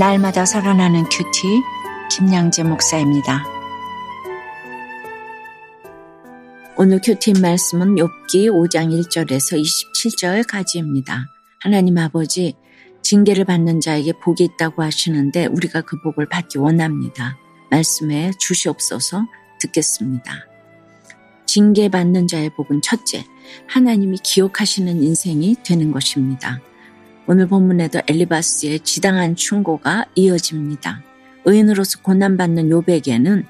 날마다 살아나는 큐티 김양재 목사입니다. 오늘 큐티 말씀은 욥기 5장 1절에서 27절까지입니다. 하나님 아버지 징계를 받는 자에게 복이 있다고 하시는데 우리가 그 복을 받기 원합니다. 말씀에 주시옵소서 듣겠습니다. 징계받는 자의 복은 첫째, 하나님이 기억하시는 인생이 되는 것입니다. 오늘 본문에도 엘리바스의 지당한 충고가 이어집니다. 의인으로서 고난받는 요백에는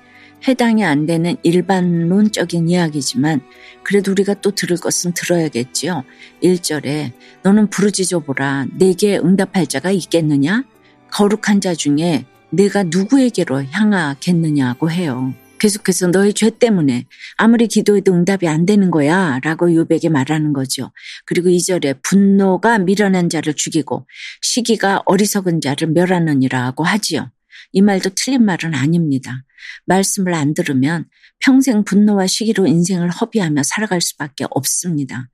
해당이 안 되는 일반론적인 이야기지만 그래도 우리가 또 들을 것은 들어야겠지요. 1절에 너는 부르짖어 보라 내게 응답할 자가 있겠느냐? 거룩한 자 중에 내가 누구에게로 향하겠느냐고 해요. 계속해서 너의 죄 때문에 아무리 기도해도 응답이 안 되는 거야 라고 요백에 말하는 거죠. 그리고 이절에 분노가 미련한 자를 죽이고 시기가 어리석은 자를 멸하느니라고 하지요. 이 말도 틀린 말은 아닙니다. 말씀을 안 들으면 평생 분노와 시기로 인생을 허비하며 살아갈 수밖에 없습니다.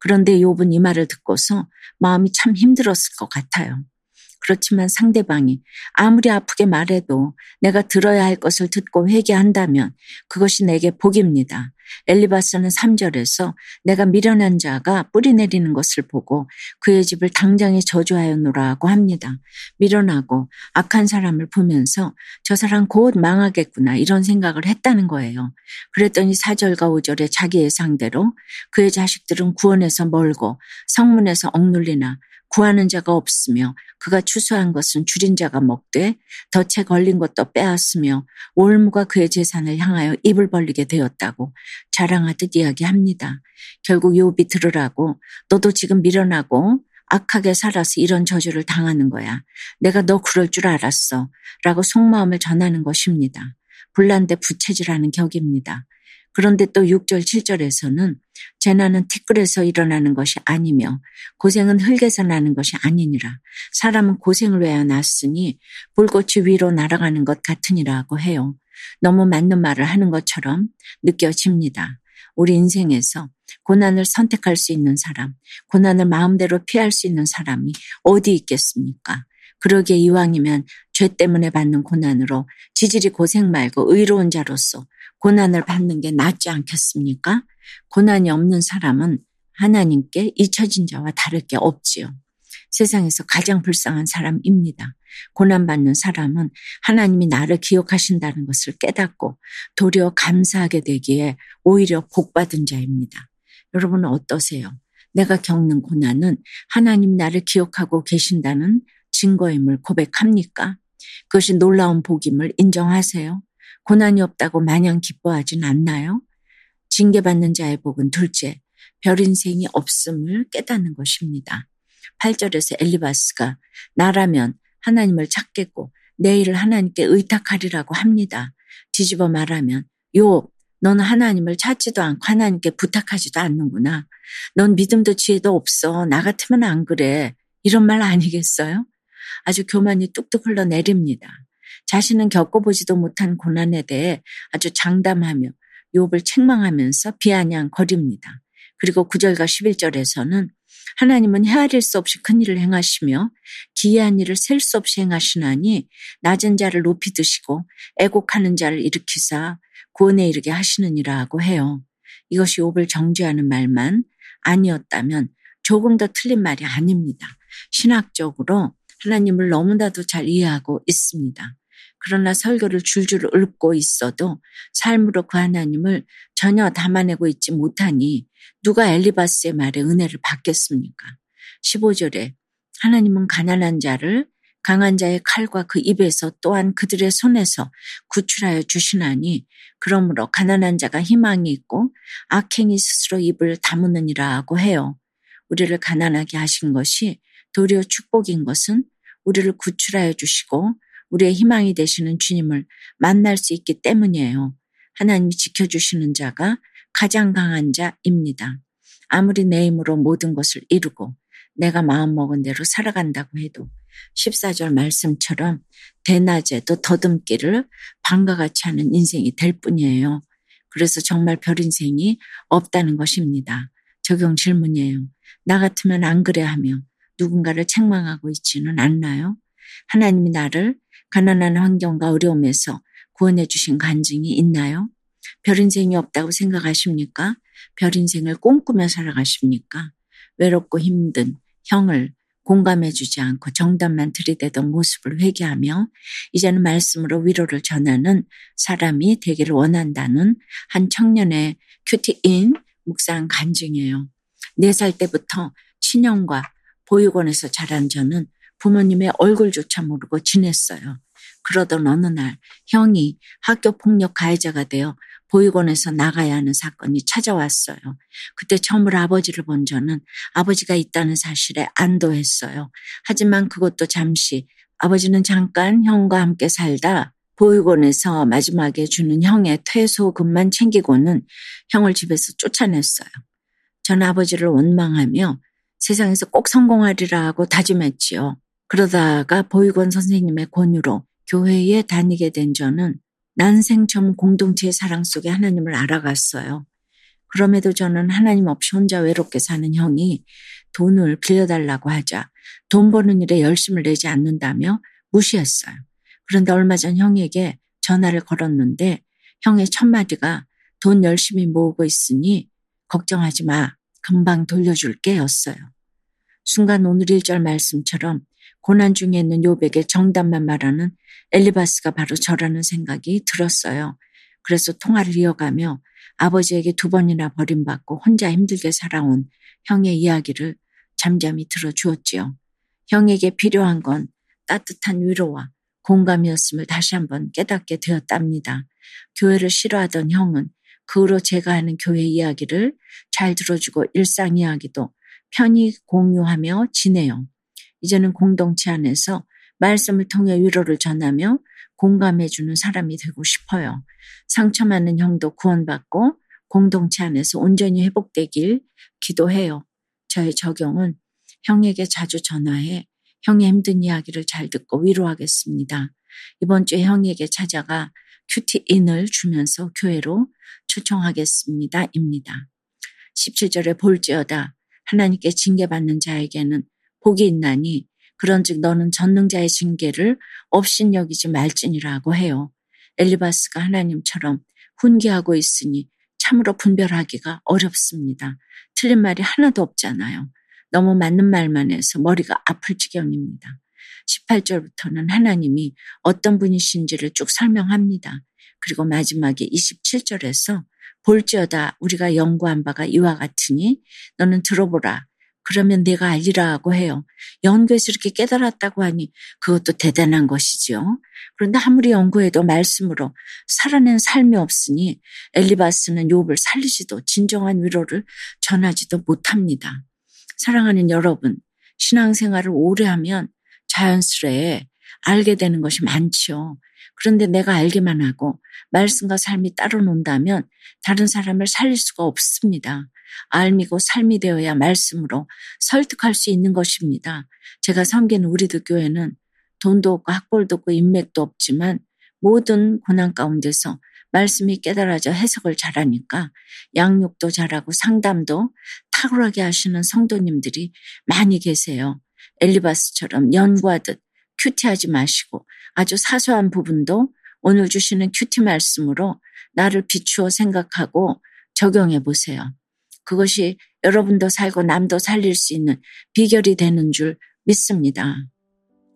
그런데 욥은 이 말을 듣고서 마음이 참 힘들었을 것 같아요. 그렇지만 상대방이 아무리 아프게 말해도 내가 들어야 할 것을 듣고 회개한다면 그것이 내게 복입니다. 엘리바스는 3절에서 내가 미련한 자가 뿌리 내리는 것을 보고 그의 집을 당장에 저주하였노라고 합니다. 미련하고 악한 사람을 보면서 저 사람 곧 망하겠구나 이런 생각을 했다는 거예요. 그랬더니 4절과 5절에 자기 예상대로 그의 자식들은 구원에서 멀고 성문에서 억눌리나 구하는 자가 없으며 그가 추수한 것은 줄인 자가 먹되 덫에 걸린 것도 빼앗으며 올무가 그의 재산을 향하여 입을 벌리게 되었다고 자랑하듯 이야기합니다. 결국 욥이 들으라고 너도 지금 미련하고 악하게 살아서 이런 저주를 당하는 거야. 내가 너 그럴 줄 알았어. 라고 속마음을 전하는 것입니다. 불난데 부채질하는 격입니다. 그런데 또 6절, 7절에서는 재난은 티끌에서 일어나는 것이 아니며 고생은 흙에서 나는 것이 아니니라. 사람은 고생을 위하여 났으니 불꽃이 위로 날아가는 것 같으니라고 해요. 너무 맞는 말을 하는 것처럼 느껴집니다. 우리 인생에서 고난을 선택할 수 있는 사람, 고난을 마음대로 피할 수 있는 사람이 어디 있겠습니까? 그러기에 이왕이면 죄 때문에 받는 고난으로 지질이 고생 말고 의로운 자로서 고난을 받는 게 낫지 않겠습니까? 고난이 없는 사람은 하나님께 잊혀진 자와 다를 게 없지요. 세상에서 가장 불쌍한 사람입니다. 고난받는 사람은 하나님이 나를 기억하신다는 것을 깨닫고 도리어 감사하게 되기에 오히려 복받은 자입니다. 여러분은 어떠세요? 내가 겪는 고난은 하나님 나를 기억하고 계신다는 증거임을 고백합니까? 그것이 놀라운 복임을 인정하세요? 고난이 없다고 마냥 기뻐하진 않나요? 징계받는 자의 복은 둘째, 별 인생이 없음을 깨닫는 것입니다. 8절에서 엘리바스가 나라면 하나님을 찾겠고 내 일을 하나님께 의탁하리라고 합니다. 뒤집어 말하면 요 너는 하나님을 찾지도 않고 하나님께 부탁하지도 않는구나. 넌 믿음도 지혜도 없어. 나 같으면 안 그래. 이런 말 아니겠어요? 아주 교만이 뚝뚝 흘러내립니다. 자신은 겪어보지도 못한 고난에 대해 아주 장담하며 욥을 책망하면서 비아냥거립니다. 그리고 9절과 11절에서는 하나님은 헤아릴 수 없이 큰 일을 행하시며 기이한 일을 셀 수 없이 행하시나니 낮은 자를 높이 드시고 애곡하는 자를 일으키사 구원에 이르게 하시느니라 고 해요. 이것이 욥을 정죄하는 말만 아니었다면 조금 더 틀린 말이 아닙니다. 신학적으로 하나님을 너무나도 잘 이해하고 있습니다. 그러나 설교를 줄줄 읊고 있어도 삶으로 그 하나님을 전혀 담아내고 있지 못하니 누가 엘리바스의 말에 은혜를 받겠습니까? 15절에 하나님은 가난한 자를 강한 자의 칼과 그 입에서 또한 그들의 손에서 구출하여 주시나니 그러므로 가난한 자가 희망이 있고 악행이 스스로 입을 다무느니라 하고 해요. 우리를 가난하게 하신 것이 도리어 축복인 것은 우리를 구출하여 주시고 우리의 희망이 되시는 주님을 만날 수 있기 때문이에요. 하나님이 지켜주시는 자가 가장 강한 자입니다. 아무리 내 힘으로 모든 것을 이루고 내가 마음먹은 대로 살아간다고 해도 14절 말씀처럼 대낮에도 더듬기를 방과 같이 하는 인생이 될 뿐이에요. 그래서 정말 별 인생이 없다는 것입니다. 적용 질문이에요. 나 같으면 안 그래 하며 누군가를 책망하고 있지는 않나요? 하나님이 나를 가난한 환경과 어려움에서 구원해 주신 간증이 있나요? 별 인생이 없다고 생각하십니까? 별 인생을 꿈꾸며 살아가십니까? 외롭고 힘든 형을 공감해 주지 않고 정답만 들이대던 모습을 회개하며 이제는 말씀으로 위로를 전하는 사람이 되기를 원한다는 한 청년의 큐티인 묵상 간증이에요. 4살 때부터 친형과 보육원에서 자란 저는 부모님의 얼굴조차 모르고 지냈어요. 그러던 어느 날 형이 학교 폭력 가해자가 되어 보육원에서 나가야 하는 사건이 찾아왔어요. 그때 처음으로 아버지를 본 저는 아버지가 있다는 사실에 안도했어요. 하지만 그것도 잠시 아버지는 잠깐 형과 함께 살다 보육원에서 마지막에 주는 형의 퇴소금만 챙기고는 형을 집에서 쫓아냈어요. 전 아버지를 원망하며 세상에서 꼭 성공하리라 하고 다짐했지요. 그러다가 보육원 선생님의 권유로 교회에 다니게 된 저는 난생 처음 공동체의 사랑 속에 하나님을 알아갔어요. 그럼에도 저는 하나님 없이 혼자 외롭게 사는 형이 돈을 빌려달라고 하자 돈 버는 일에 열심을 내지 않는다며 무시했어요. 그런데 얼마 전 형에게 전화를 걸었는데 형의 첫 마디가 돈 열심히 모으고 있으니 걱정하지 마. 금방 돌려줄게 였어요. 순간 오늘 일절 말씀처럼 고난 중에 있는 요백의 정답만 말하는 엘리바스가 바로 저라는 생각이 들었어요. 그래서 통화를 이어가며 아버지에게 두 번이나 버림받고 혼자 힘들게 살아온 형의 이야기를 잠잠히 들어주었지요. 형에게 필요한 건 따뜻한 위로와 공감이었음을 다시 한번 깨닫게 되었답니다. 교회를 싫어하던 형은 그 후로 제가 하는 교회 이야기를 잘 들어주고 일상 이야기도 편히 공유하며 지내요. 이제는 공동체 안에서 말씀을 통해 위로를 전하며 공감해주는 사람이 되고 싶어요. 상처 많은 형도 구원받고 공동체 안에서 온전히 회복되길 기도해요. 저의 적용은 형에게 자주 전화해 형의 힘든 이야기를 잘 듣고 위로하겠습니다. 이번 주에 형에게 찾아가 큐티인을 주면서 교회로 초청하겠습니다. 입니다. 17절에 볼지어다 하나님께 징계받는 자에게는 복이 있나니 그런즉 너는 전능자의 징계를 없인 여기지 말지니라고 해요. 엘리바스가 하나님처럼 훈계하고 있으니 참으로 분별하기가 어렵습니다. 틀린 말이 하나도 없잖아요. 너무 맞는 말만 해서 머리가 아플 지경입니다. 18절부터는 하나님이 어떤 분이신지를 쭉 설명합니다. 그리고 마지막에 27절에서 볼지어다 우리가 연구한 바가 이와 같으니 너는 들어보라. 그러면 내가 알리라고 해요. 연구해서 이렇게 깨달았다고 하니 그것도 대단한 것이지요. 그런데 아무리 연구해도 말씀으로 살아낸 삶이 없으니 엘리바스는 욥을 살리지도 진정한 위로를 전하지도 못합니다. 사랑하는 여러분, 신앙생활을 오래 하면 자연스레 알게 되는 것이 많지요. 그런데 내가 알기만 하고 말씀과 삶이 따로 논다면 다른 사람을 살릴 수가 없습니다. 알미고 삶이 되어야 말씀으로 설득할 수 있는 것입니다. 제가 섬기는 우리들 교회는 돈도 없고 학벌도 없고 인맥도 없지만 모든 고난 가운데서 말씀이 깨달아져 해석을 잘하니까 양육도 잘하고 상담도 탁월하게 하시는 성도님들이 많이 계세요. 엘리바스처럼 연구하듯 큐티하지 마시고 아주 사소한 부분도 오늘 주시는 큐티 말씀으로 나를 비추어 생각하고 적용해 보세요. 그것이 여러분도 살고 남도 살릴 수 있는 비결이 되는 줄 믿습니다.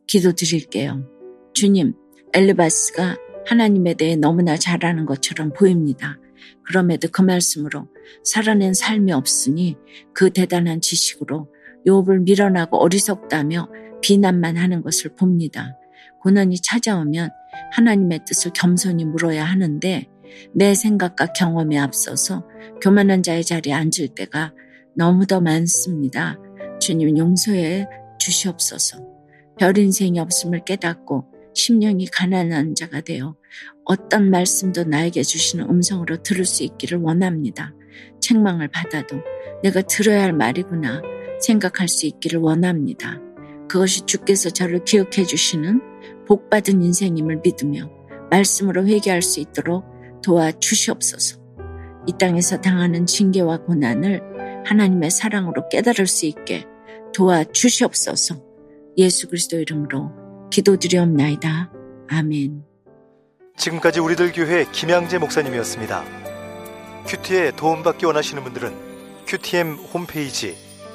기도 드릴게요. 주님, 엘리바스가 하나님에 대해 너무나 잘하는 것처럼 보입니다. 그럼에도 그 말씀으로 살아낸 삶이 없으니 그 대단한 지식으로 욥을 밀어나고 어리석다며 비난만 하는 것을 봅니다. 고난이 찾아오면 하나님의 뜻을 겸손히 물어야 하는데 내 생각과 경험에 앞서서 교만한 자의 자리에 앉을 때가 너무 더 많습니다. 주님 용서해 주시옵소서. 별 인생이 없음을 깨닫고 심령이 가난한 자가 되어 어떤 말씀도 나에게 주시는 음성으로 들을 수 있기를 원합니다. 책망을 받아도 내가 들어야 할 말이구나 생각할 수 있기를 원합니다. 그것이 주께서 저를 기억해 주시는 복받은 인생임을 믿으며 말씀으로 회개할 수 있도록 도와주시옵소서. 이 땅에서 당하는 징계와 고난을 하나님의 사랑으로 깨달을 수 있게 도와주시옵소서. 예수 그리스도 이름으로 기도드리옵나이다. 아멘. 지금까지 우리들 교회 김양재 목사님이었습니다. 큐티에 도움받기 원하시는 분들은 큐티엠 홈페이지